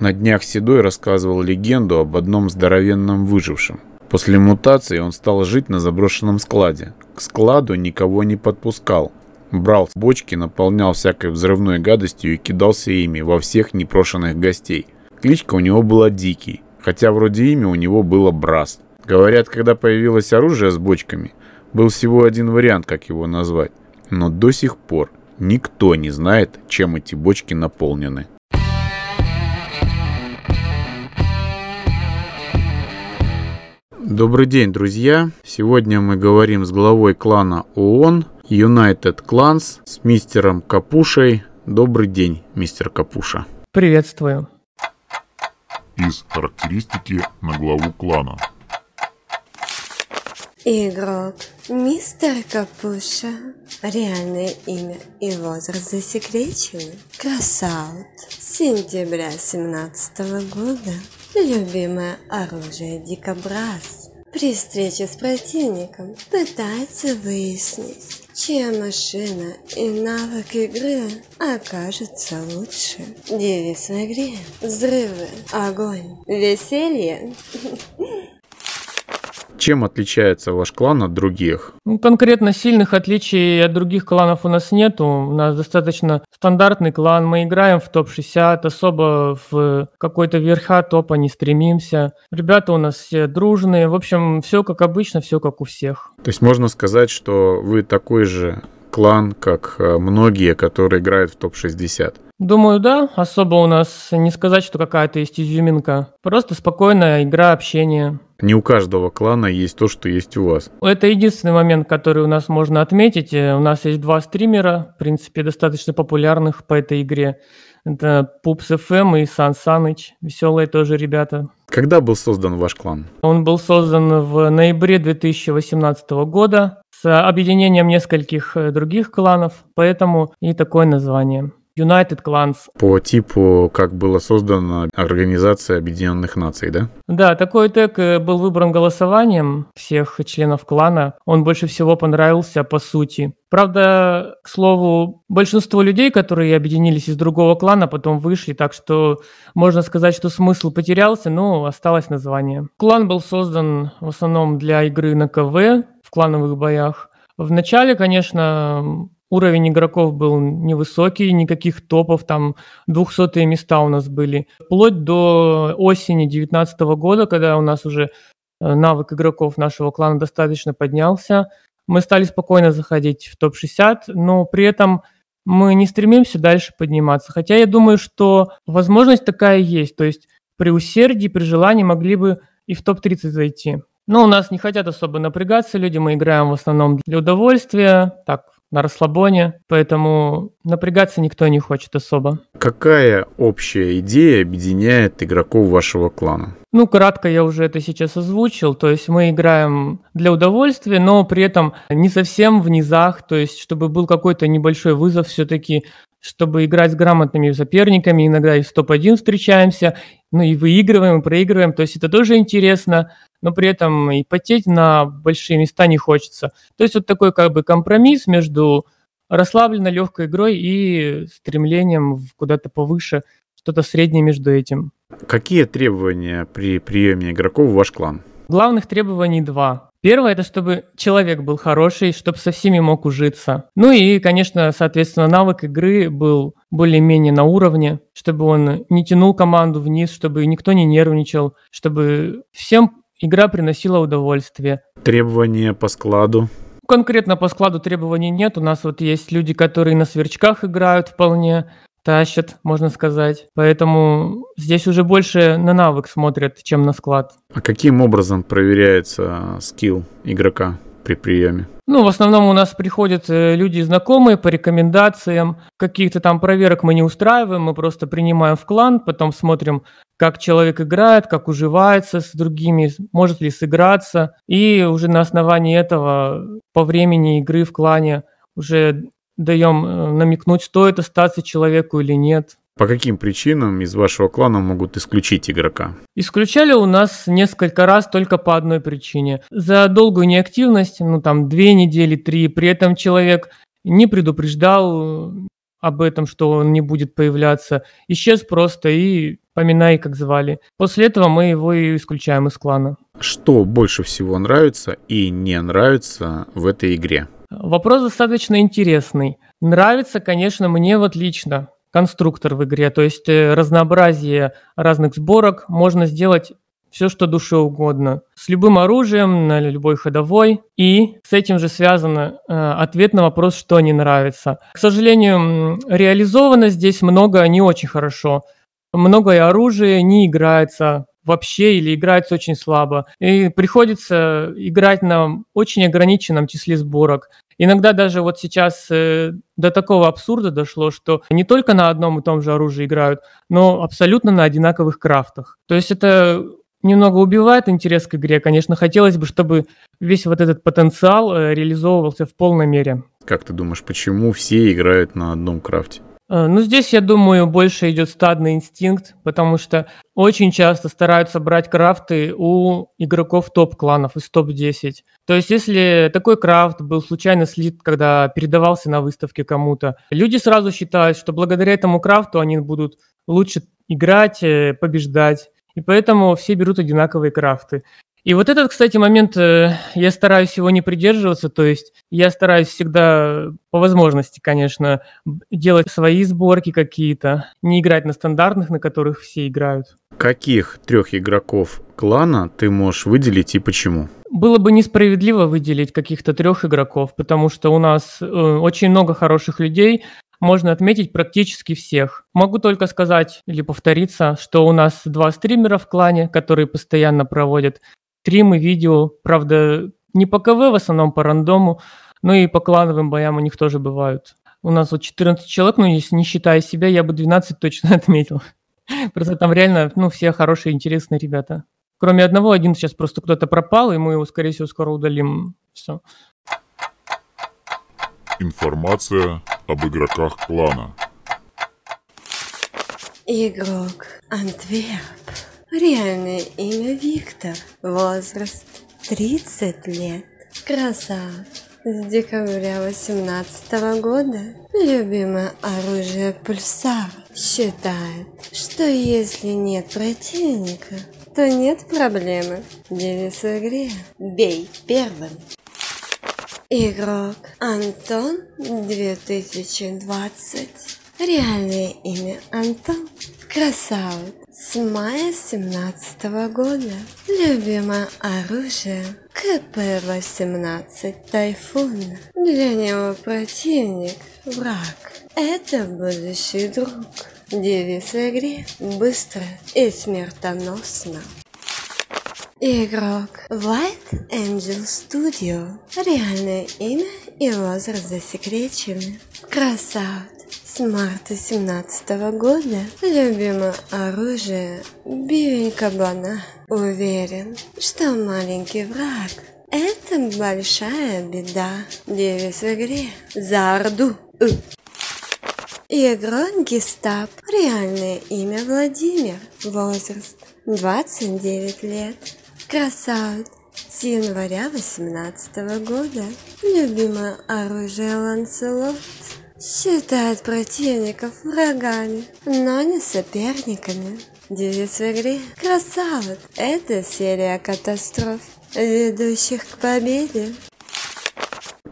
На днях Седой рассказывал легенду об одном здоровенном выжившем. После мутации он стал жить на заброшенном складе. К складу никого не подпускал. Брал бочки, наполнял всякой взрывной гадостью и кидался ими во всех непрошенных гостей. Кличка у него была Дикий, хотя вроде имя у него было Брас. Говорят, когда появилось оружие с бочками, был всего один вариант, как его назвать. Но до сих пор никто не знает, чем эти бочки наполнены. Добрый день, друзья! Сегодня мы говорим с главой клана ООН United Clans с мистером Капушей. Добрый день, мистер Капуша. Приветствую. Из характеристики на главу клана. Игрок Мистер Капуша. Реальное имя и возраст засекречены. Красаут. Сентября 17 года. Любимое оружие Дикобраз. При встрече с противником пытается выяснить, чья машина и навык игры окажется лучше. Девиз в игре – взрывы, огонь, веселье. Чем отличается ваш клан от других? Ну, конкретно сильных отличий от других кланов у нас нету. У нас достаточно стандартный клан. Мы играем в топ-60, особо в какой-то верха топа не стремимся. Ребята у нас все дружные. В общем, все как обычно, все как у всех. То есть можно сказать, что вы такой же клан, как э, многие, которые играют в топ-60. Думаю, да. Особо у нас не сказать, что какая-то есть изюминка. Просто спокойная игра, общение. Не у каждого клана есть то, что есть у вас. Это единственный момент, который у нас можно отметить. Э, у нас есть два стримера, в принципе, достаточно популярных по этой игре. Это Пупс ФМ и Сан Саныч. Веселые тоже ребята. Когда был создан ваш клан? Он был создан в ноябре 2018 года с объединением нескольких э, других кланов, поэтому и такое название. United Clans. По типу, как была создана Организация Объединенных Наций, да? Да, такой тег э, был выбран голосованием всех членов клана. Он больше всего понравился по сути. Правда, к слову, большинство людей, которые объединились из другого клана, потом вышли, так что можно сказать, что смысл потерялся, но осталось название. Клан был создан в основном для игры на КВ в клановых боях. В начале, конечно, Уровень игроков был невысокий, никаких топов, там 200 места у нас были. Вплоть до осени 2019 года, когда у нас уже э, навык игроков нашего клана достаточно поднялся, мы стали спокойно заходить в топ-60, но при этом мы не стремимся дальше подниматься. Хотя я думаю, что возможность такая есть. То есть при усердии, при желании могли бы и в топ-30 зайти. Но у нас не хотят особо напрягаться люди, мы играем в основном для удовольствия, так, на расслабоне, поэтому напрягаться никто не хочет особо. Какая общая идея объединяет игроков вашего клана? Ну, кратко я уже это сейчас озвучил, то есть мы играем для удовольствия, но при этом не совсем в низах, то есть чтобы был какой-то небольшой вызов все-таки, чтобы играть с грамотными соперниками, иногда и в топ-1 встречаемся, ну и выигрываем, и проигрываем, то есть это тоже интересно, но при этом и потеть на большие места не хочется. То есть вот такой как бы компромисс между расслабленной легкой игрой и стремлением куда-то повыше, что-то среднее между этим. Какие требования при приеме игроков в ваш клан? Главных требований два. Первое это чтобы человек был хороший, чтобы со всеми мог ужиться. Ну и, конечно, соответственно, навык игры был более-менее на уровне, чтобы он не тянул команду вниз, чтобы никто не нервничал, чтобы всем игра приносила удовольствие. Требования по складу? Конкретно по складу требований нет. У нас вот есть люди, которые на сверчках играют вполне, тащат, можно сказать. Поэтому здесь уже больше на навык смотрят, чем на склад. А каким образом проверяется скилл игрока при приеме? Ну, в основном у нас приходят э, люди знакомые по рекомендациям. Каких-то там проверок мы не устраиваем, мы просто принимаем в клан, потом смотрим, как человек играет, как уживается с другими, может ли сыграться. И уже на основании этого по времени игры в клане уже даем э, намекнуть, стоит остаться человеку или нет. По каким причинам из вашего клана могут исключить игрока? Исключали у нас несколько раз только по одной причине. За долгую неактивность, ну там две недели, три, при этом человек не предупреждал об этом, что он не будет появляться, исчез просто и поминай, как звали. После этого мы его и исключаем из клана. Что больше всего нравится и не нравится в этой игре? Вопрос достаточно интересный. Нравится, конечно, мне вот лично конструктор в игре, то есть э, разнообразие разных сборок, можно сделать все, что душе угодно. С любым оружием, на любой ходовой. И с этим же связан э, ответ на вопрос, что не нравится. К сожалению, реализовано здесь много не очень хорошо. Многое оружие не играется вообще или играется очень слабо. И приходится играть на очень ограниченном числе сборок. Иногда даже вот сейчас э, до такого абсурда дошло, что не только на одном и том же оружии играют, но абсолютно на одинаковых крафтах. То есть это немного убивает интерес к игре. Конечно, хотелось бы, чтобы весь вот этот потенциал э, реализовывался в полной мере. Как ты думаешь, почему все играют на одном крафте? Э, ну, здесь, я думаю, больше идет стадный инстинкт, потому что очень часто стараются брать крафты у игроков топ-кланов из топ-10. То есть, если такой крафт был случайно слит, когда передавался на выставке кому-то, люди сразу считают, что благодаря этому крафту они будут лучше играть, э, побеждать. И поэтому все берут одинаковые крафты. И вот этот, кстати, момент, э, я стараюсь его не придерживаться, то есть я стараюсь всегда, по возможности, конечно, делать свои сборки какие-то, не играть на стандартных, на которых все играют. Каких трех игроков клана ты можешь выделить и почему? Было бы несправедливо выделить каких-то трех игроков, потому что у нас э, очень много хороших людей, можно отметить практически всех. Могу только сказать или повториться, что у нас два стримера в клане, которые постоянно проводят стримы, видео. Правда, не по КВ, в основном по рандому, но и по клановым боям у них тоже бывают. У нас вот 14 человек, но если не считая себя, я бы 12 точно отметил. Просто там реально, ну, все хорошие, интересные ребята. Кроме одного, один сейчас просто кто-то пропал, и мы его, скорее всего, скоро удалим. Все. Информация об игроках клана. Игрок Антверп. Реальное имя Виктор. Возраст 30 лет. Красавец. С декабря 18 года любимое оружие Пульсар считает, что если нет противника, то нет проблемы. Девиз в игре «Бей первым». Игрок Антон 2020. Реальное имя Антон. Красавец. С мая 17 года. Любимое оружие КП-18 Тайфун. Для него противник – враг. Это будущий друг. Девиз игре – быстро и смертоносно. Игрок White Angel Studio. Реальное имя и возраст засекречены. Красавец. С марта 17 года любимое оружие бивень кабана. Уверен, что маленький враг – это большая беда. Девиз в игре за Орду. Игрок Гестап. Реальное имя Владимир. Возраст 29 лет. Красавец. С января 18 года. Любимое оружие Ланселот. Считает противников врагами, но не соперниками. Девиз в игре «Красавец» — это серия катастроф, ведущих к победе.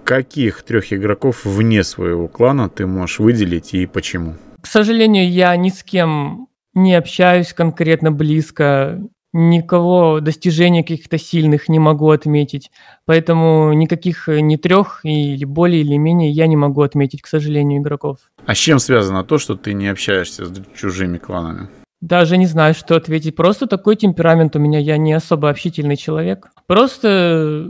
Каких трех игроков вне своего клана ты можешь выделить и почему? К сожалению, я ни с кем не общаюсь конкретно близко, никого достижений каких-то сильных не могу отметить. Поэтому никаких э, ни трех или более или менее я не могу отметить, к сожалению, игроков. А с чем связано то, что ты не общаешься с чужими кланами? Даже не знаю, что ответить. Просто такой темперамент у меня. Я не особо общительный человек. Просто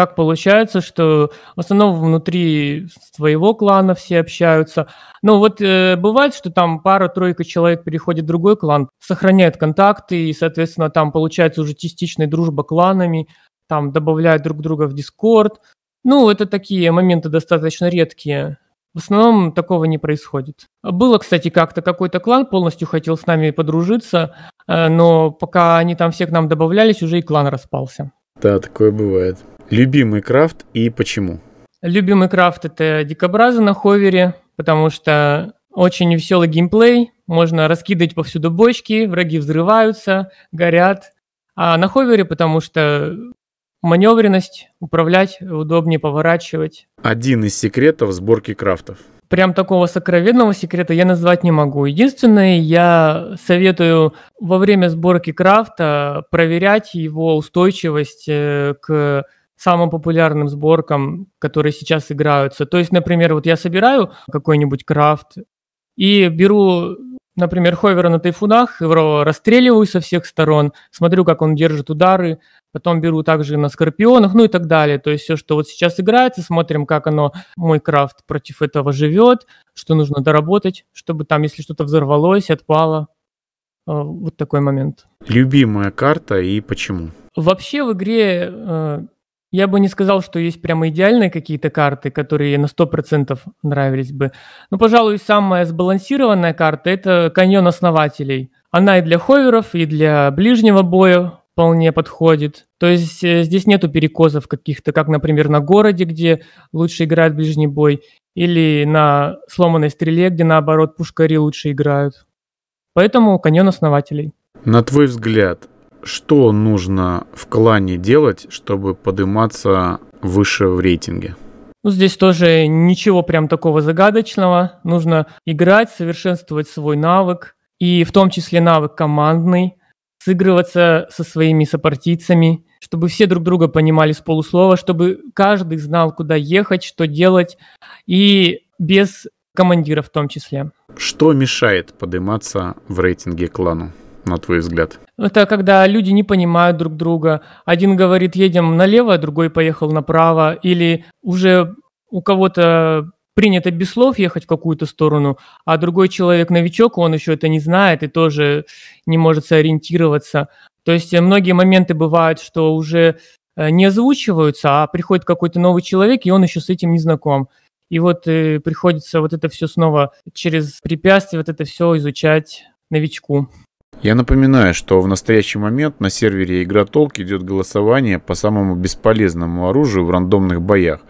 так получается, что в основном внутри своего клана все общаются. Ну вот э, бывает, что там пара-тройка человек переходит в другой клан, сохраняют контакты, и, соответственно, там получается уже частичная дружба кланами, там добавляют друг друга в Дискорд. Ну, это такие моменты достаточно редкие. В основном такого не происходит. Было, кстати, как-то какой-то клан полностью хотел с нами подружиться, э, но пока они там все к нам добавлялись, уже и клан распался. Да, такое бывает. Любимый крафт и почему? Любимый крафт это дикобразы на ховере, потому что очень веселый геймплей, можно раскидывать повсюду бочки, враги взрываются, горят. А на ховере, потому что маневренность, управлять удобнее, поворачивать. Один из секретов сборки крафтов. Прям такого сокровенного секрета я назвать не могу. Единственное, я советую во время сборки крафта проверять его устойчивость э, к самым популярным сборкам, которые сейчас играются. То есть, например, вот я собираю какой-нибудь крафт и беру, например, ховера на тайфунах, его расстреливаю со всех сторон, смотрю, как он держит удары, Потом беру также на скорпионах, ну и так далее. То есть все, что вот сейчас играется, смотрим, как оно, мой крафт против этого живет, что нужно доработать, чтобы там, если что-то взорвалось, отпало. А, вот такой момент. Любимая карта и почему? Вообще в игре э, я бы не сказал, что есть прямо идеальные какие-то карты, которые на 100% нравились бы. Но, пожалуй, самая сбалансированная карта – это каньон основателей. Она и для ховеров, и для ближнего боя вполне подходит. То есть э, здесь нету перекосов каких-то, как, например, на городе, где лучше играет ближний бой, или на сломанной стреле, где, наоборот, пушкари лучше играют. Поэтому каньон основателей. На твой взгляд, что нужно в клане делать, чтобы подниматься выше в рейтинге? Ну, здесь тоже ничего прям такого загадочного. Нужно играть, совершенствовать свой навык, и в том числе навык командный, сыгрываться со своими сопартийцами, чтобы все друг друга понимали с полуслова, чтобы каждый знал, куда ехать, что делать, и без командира в том числе. Что мешает подниматься в рейтинге клану, на твой взгляд? Это когда люди не понимают друг друга. Один говорит, едем налево, другой поехал направо. Или уже у кого-то принято без слов ехать в какую-то сторону, а другой человек новичок, он еще это не знает и тоже не может сориентироваться. То есть э, многие моменты бывают, что уже э, не озвучиваются, а приходит какой-то новый человек, и он еще с этим не знаком. И вот э, приходится вот это все снова через препятствия, вот это все изучать новичку. Я напоминаю, что в настоящий момент на сервере Игротолк идет голосование по самому бесполезному оружию в рандомных боях,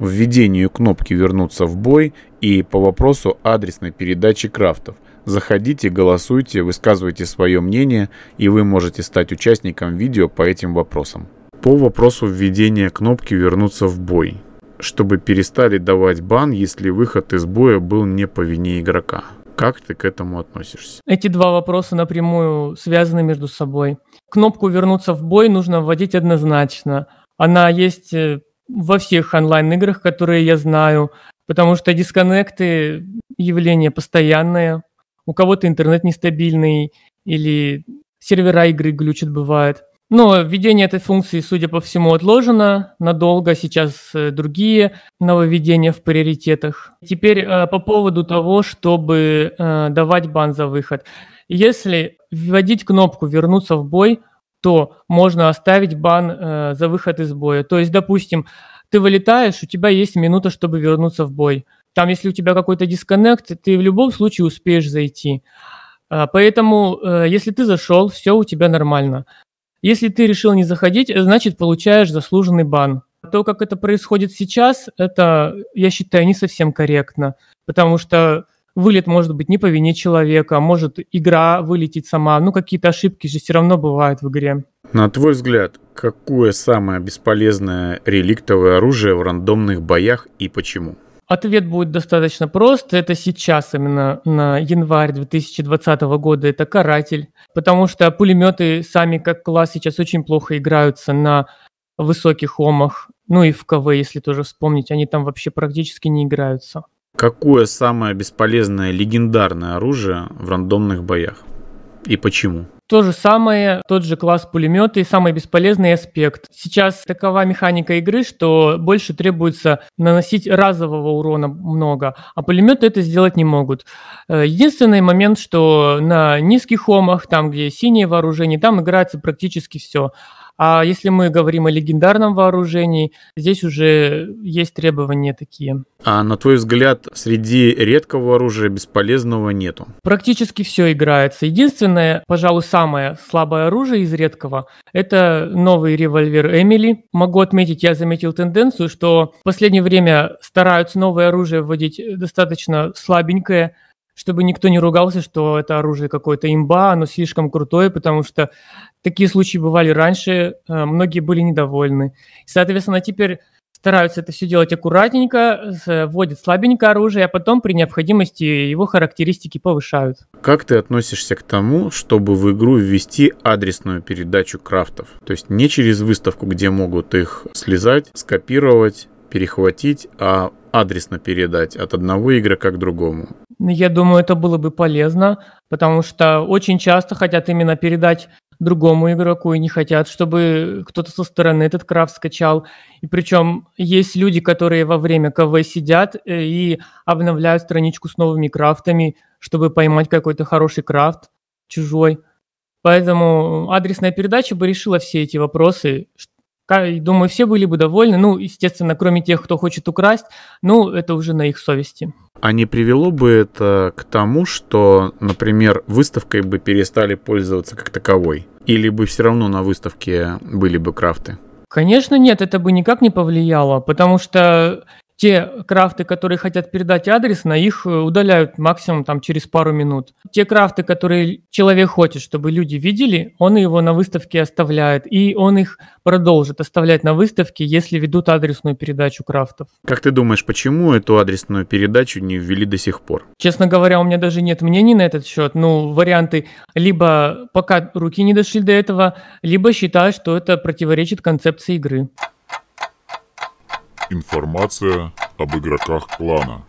введению кнопки «Вернуться в бой» и по вопросу адресной передачи крафтов. Заходите, голосуйте, высказывайте свое мнение, и вы можете стать участником видео по этим вопросам. По вопросу введения кнопки «Вернуться в бой», чтобы перестали давать бан, если выход из боя был не по вине игрока. Как ты к этому относишься? Эти два вопроса напрямую связаны между собой. Кнопку «Вернуться в бой» нужно вводить однозначно. Она есть э, во всех онлайн-играх, которые я знаю, потому что дисконнекты – явление постоянное. У кого-то интернет нестабильный или сервера игры глючат бывает. Но введение этой функции, судя по всему, отложено надолго. Сейчас э, другие нововведения в приоритетах. Теперь э, по поводу того, чтобы э, давать бан за выход. Если вводить кнопку «Вернуться в бой», то можно оставить бан за выход из боя. То есть, допустим, ты вылетаешь, у тебя есть минута, чтобы вернуться в бой. Там, если у тебя какой-то дисконнект, ты в любом случае успеешь зайти. Поэтому, если ты зашел, все у тебя нормально. Если ты решил не заходить, значит получаешь заслуженный бан. То, как это происходит сейчас, это, я считаю, не совсем корректно, потому что вылет может быть не по вине человека, может игра вылететь сама. Ну, какие-то ошибки же все равно бывают в игре. На твой взгляд, какое самое бесполезное реликтовое оружие в рандомных боях и почему? Ответ будет достаточно прост. Это сейчас, именно на январь 2020 года, это каратель. Потому что пулеметы сами как класс сейчас очень плохо играются на высоких омах. Ну и в КВ, если тоже вспомнить, они там вообще практически не играются. Какое самое бесполезное легендарное оружие в рандомных боях? И почему? То же самое, тот же класс пулемета и самый бесполезный аспект. Сейчас такова механика игры, что больше требуется наносить разового урона много, а пулеметы это сделать не могут. Э, единственный момент, что на низких омах, там где синее вооружение, там играется практически все. А если мы говорим о легендарном вооружении, здесь уже есть требования такие. А на твой взгляд, среди редкого оружия бесполезного нету? Практически все играется. Единственное, пожалуй, самое слабое оружие из редкого – это новый револьвер Эмили. Могу отметить, я заметил тенденцию, что в последнее время стараются новое оружие вводить достаточно слабенькое, чтобы никто не ругался, что это оружие какое-то имба, оно слишком крутое, потому что такие случаи бывали раньше, э, многие были недовольны. Соответственно, теперь стараются это все делать аккуратненько, с- вводят слабенькое оружие, а потом при необходимости его характеристики повышают. Как ты относишься к тому, чтобы в игру ввести адресную передачу крафтов? То есть не через выставку, где могут их слезать, скопировать, перехватить, а адресно передать от одного игрока к другому. Ну, Я думаю, это было бы полезно, потому что очень часто хотят именно передать другому игроку и не хотят, чтобы кто-то со стороны этот крафт скачал. И причем есть люди, которые во время КВ сидят э, и обновляют страничку с новыми крафтами, чтобы поймать какой-то хороший крафт чужой. Поэтому адресная передача бы решила все эти вопросы. Думаю, все были бы довольны. Ну, естественно, кроме тех, кто хочет украсть, ну, это уже на их совести. А не привело бы это к тому, что, например, выставкой бы перестали пользоваться как таковой? Или бы все равно на выставке были бы крафты? Конечно, нет, это бы никак не повлияло, потому что те крафты, которые хотят передать адрес, на их э, удаляют максимум там через пару минут. Те крафты, которые человек хочет, чтобы люди видели, он его на выставке оставляет, и он их продолжит оставлять на выставке, если ведут адресную передачу крафтов. Как ты думаешь, почему эту адресную передачу не ввели до сих пор? Честно говоря, у меня даже нет мнений на этот счет. Ну, варианты либо пока руки не дошли до этого, либо считаю, что это противоречит концепции игры. Информация об игроках клана.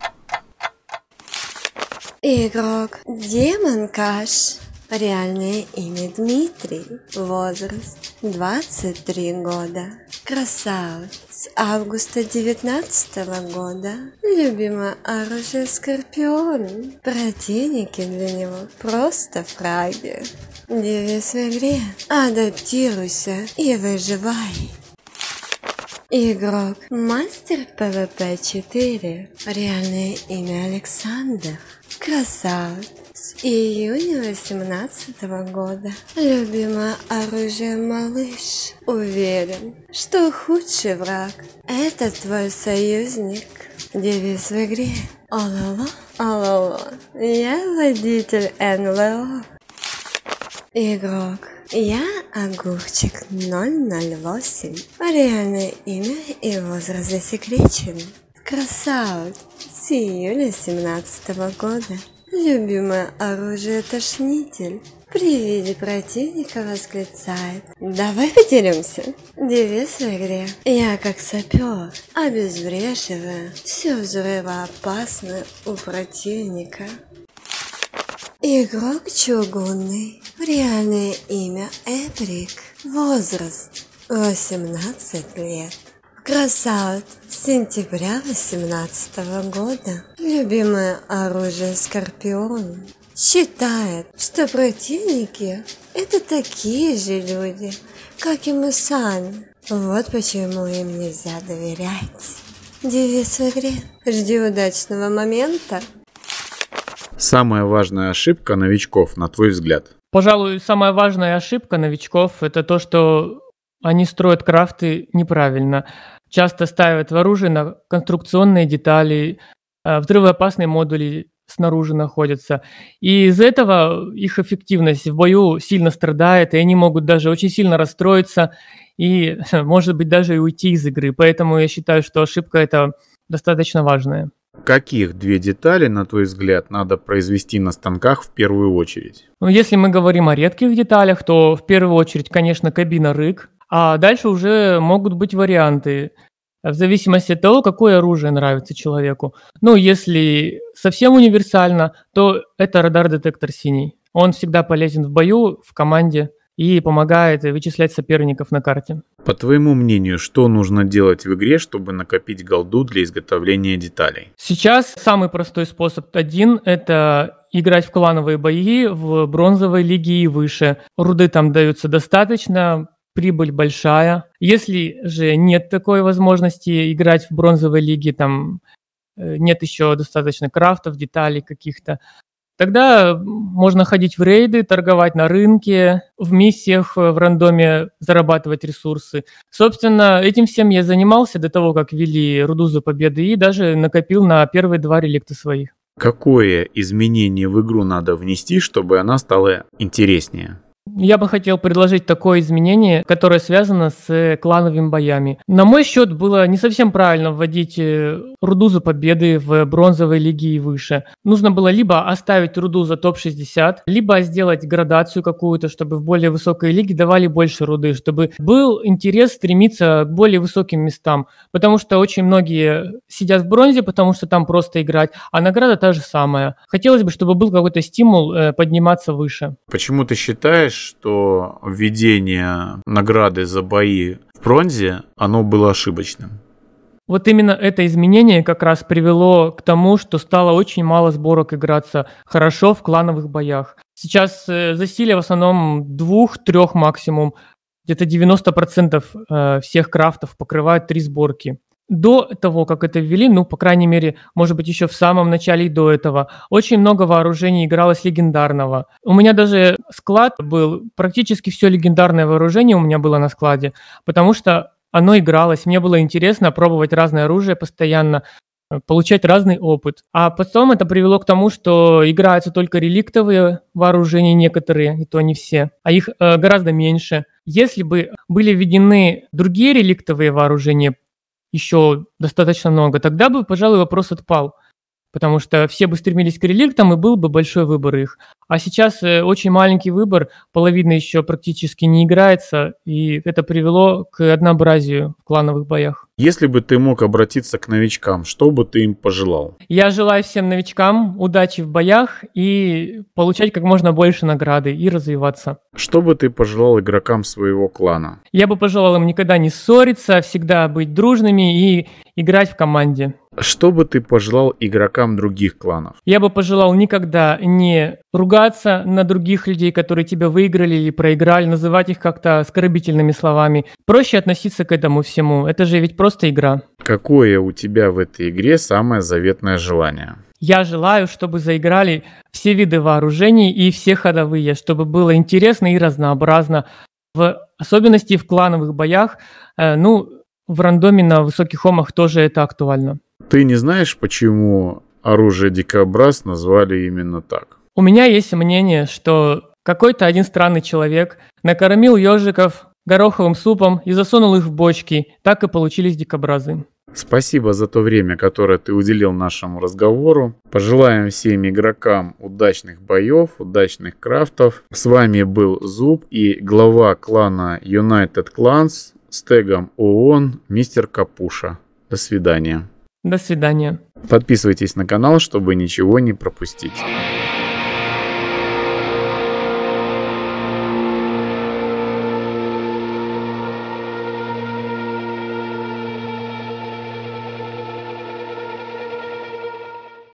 Игрок Демон Каш. Реальное имя Дмитрий. Возраст 23 года. Красавец. С августа 19 года. Любимое оружие Скорпион. Противники для него просто фраги. Девиз в игре. Адаптируйся и выживай. Игрок Мастер ПВП 4 Реальное имя Александр. Красавец. С июня 18 года. Любимое оружие малыш. Уверен, что худший враг. Это твой союзник. Девиз в игре. Алло, алло, я водитель НЛО Игрок. Я Огурчик 008. Реальное имя и возраст засекречен. Красавец. С июля 17 года. Любимое оружие тошнитель. При виде противника восклицает. Давай поделимся. Девиз в игре. Я как сапер, обезвреживаю все взрывоопасное у противника. Игрок чугунный. Реальное имя Эбрик. Возраст 18 лет. Красавец. С сентября 18 года. Любимое оружие Скорпион. Считает, что противники это такие же люди, как и мы сами. Вот почему им нельзя доверять. Девиз в игре. Жди удачного момента. Самая важная ошибка новичков, на твой взгляд? Пожалуй, самая важная ошибка новичков – это то, что они строят крафты неправильно. Часто ставят в оружие на конструкционные детали, э, взрывоопасные модули снаружи находятся. И из-за этого их эффективность в бою сильно страдает, и они могут даже очень сильно расстроиться и, может быть, даже и уйти из игры. Поэтому я считаю, что ошибка это достаточно важная. Каких две детали, на твой взгляд, надо произвести на станках в первую очередь? Ну, если мы говорим о редких деталях, то в первую очередь, конечно, кабина рык, а дальше уже могут быть варианты в зависимости от того, какое оружие нравится человеку. Ну, если совсем универсально, то это радар-детектор синий. Он всегда полезен в бою, в команде и помогает вычислять соперников на карте. По твоему мнению, что нужно делать в игре, чтобы накопить голду для изготовления деталей? Сейчас самый простой способ один – это играть в клановые бои в бронзовой лиге и выше. Руды там даются достаточно, прибыль большая. Если же нет такой возможности играть в бронзовой лиге, там э, нет еще достаточно крафтов, деталей каких-то, тогда можно ходить в рейды, торговать на рынке, в миссиях э, в рандоме зарабатывать ресурсы. Собственно, этим всем я занимался до того, как ввели Руду за победы и даже накопил на первые два реликта своих. Какое изменение в игру надо внести, чтобы она стала интереснее? Я бы хотел предложить такое изменение, которое связано с э, клановыми боями. На мой счет было не совсем правильно вводить э, руду за победы в бронзовой лиге и выше. Нужно было либо оставить руду за топ-60, либо сделать градацию какую-то, чтобы в более высокой лиге давали больше руды, чтобы был интерес стремиться к более высоким местам. Потому что очень многие сидят в бронзе, потому что там просто играть, а награда та же самая. Хотелось бы, чтобы был какой-то стимул э, подниматься выше. Почему ты считаешь, что введение награды за бои в бронзе, оно было ошибочным? Вот именно это изменение как раз привело к тому, что стало очень мало сборок играться хорошо в клановых боях. Сейчас э, засилие в основном двух-трех максимум. Где-то 90% э, всех крафтов покрывают три сборки. До того, как это ввели, ну, по крайней мере, может быть, еще в самом начале и до этого, очень много вооружений игралось легендарного. У меня даже склад был, практически все легендарное вооружение у меня было на складе, потому что оно игралось, мне было интересно пробовать разное оружие постоянно, э, получать разный опыт. А потом это привело к тому, что играются только реликтовые вооружения некоторые, и то не все, а их э, гораздо меньше. Если бы были введены другие реликтовые вооружения, еще достаточно много, тогда бы, пожалуй, вопрос отпал потому что все бы стремились к реликтам, и был бы большой выбор их. А сейчас э, очень маленький выбор, половина еще практически не играется, и это привело к однообразию в клановых боях. Если бы ты мог обратиться к новичкам, что бы ты им пожелал? Я желаю всем новичкам удачи в боях и получать как можно больше награды и развиваться. Что бы ты пожелал игрокам своего клана? Я бы пожелал им никогда не ссориться, всегда быть дружными и играть в команде. Что бы ты пожелал игрокам других кланов? Я бы пожелал никогда не ругаться на других людей, которые тебя выиграли или проиграли, называть их как-то оскорбительными словами. Проще относиться к этому всему. Это же ведь просто игра. Какое у тебя в этой игре самое заветное желание? Я желаю, чтобы заиграли все виды вооружений и все ходовые, чтобы было интересно и разнообразно. В особенности в клановых боях, э, ну, в рандоме на высоких омах тоже это актуально. Ты не знаешь, почему оружие Дикобраз назвали именно так? У меня есть мнение, что какой-то один странный человек накормил ежиков гороховым супом и засунул их в бочки. Так и получились дикобразы. Спасибо за то время, которое ты уделил нашему разговору. Пожелаем всем игрокам удачных боев, удачных крафтов. С вами был Зуб и глава клана United Clans с тегом ООН мистер Капуша. До свидания. До свидания. Подписывайтесь на канал, чтобы ничего не пропустить.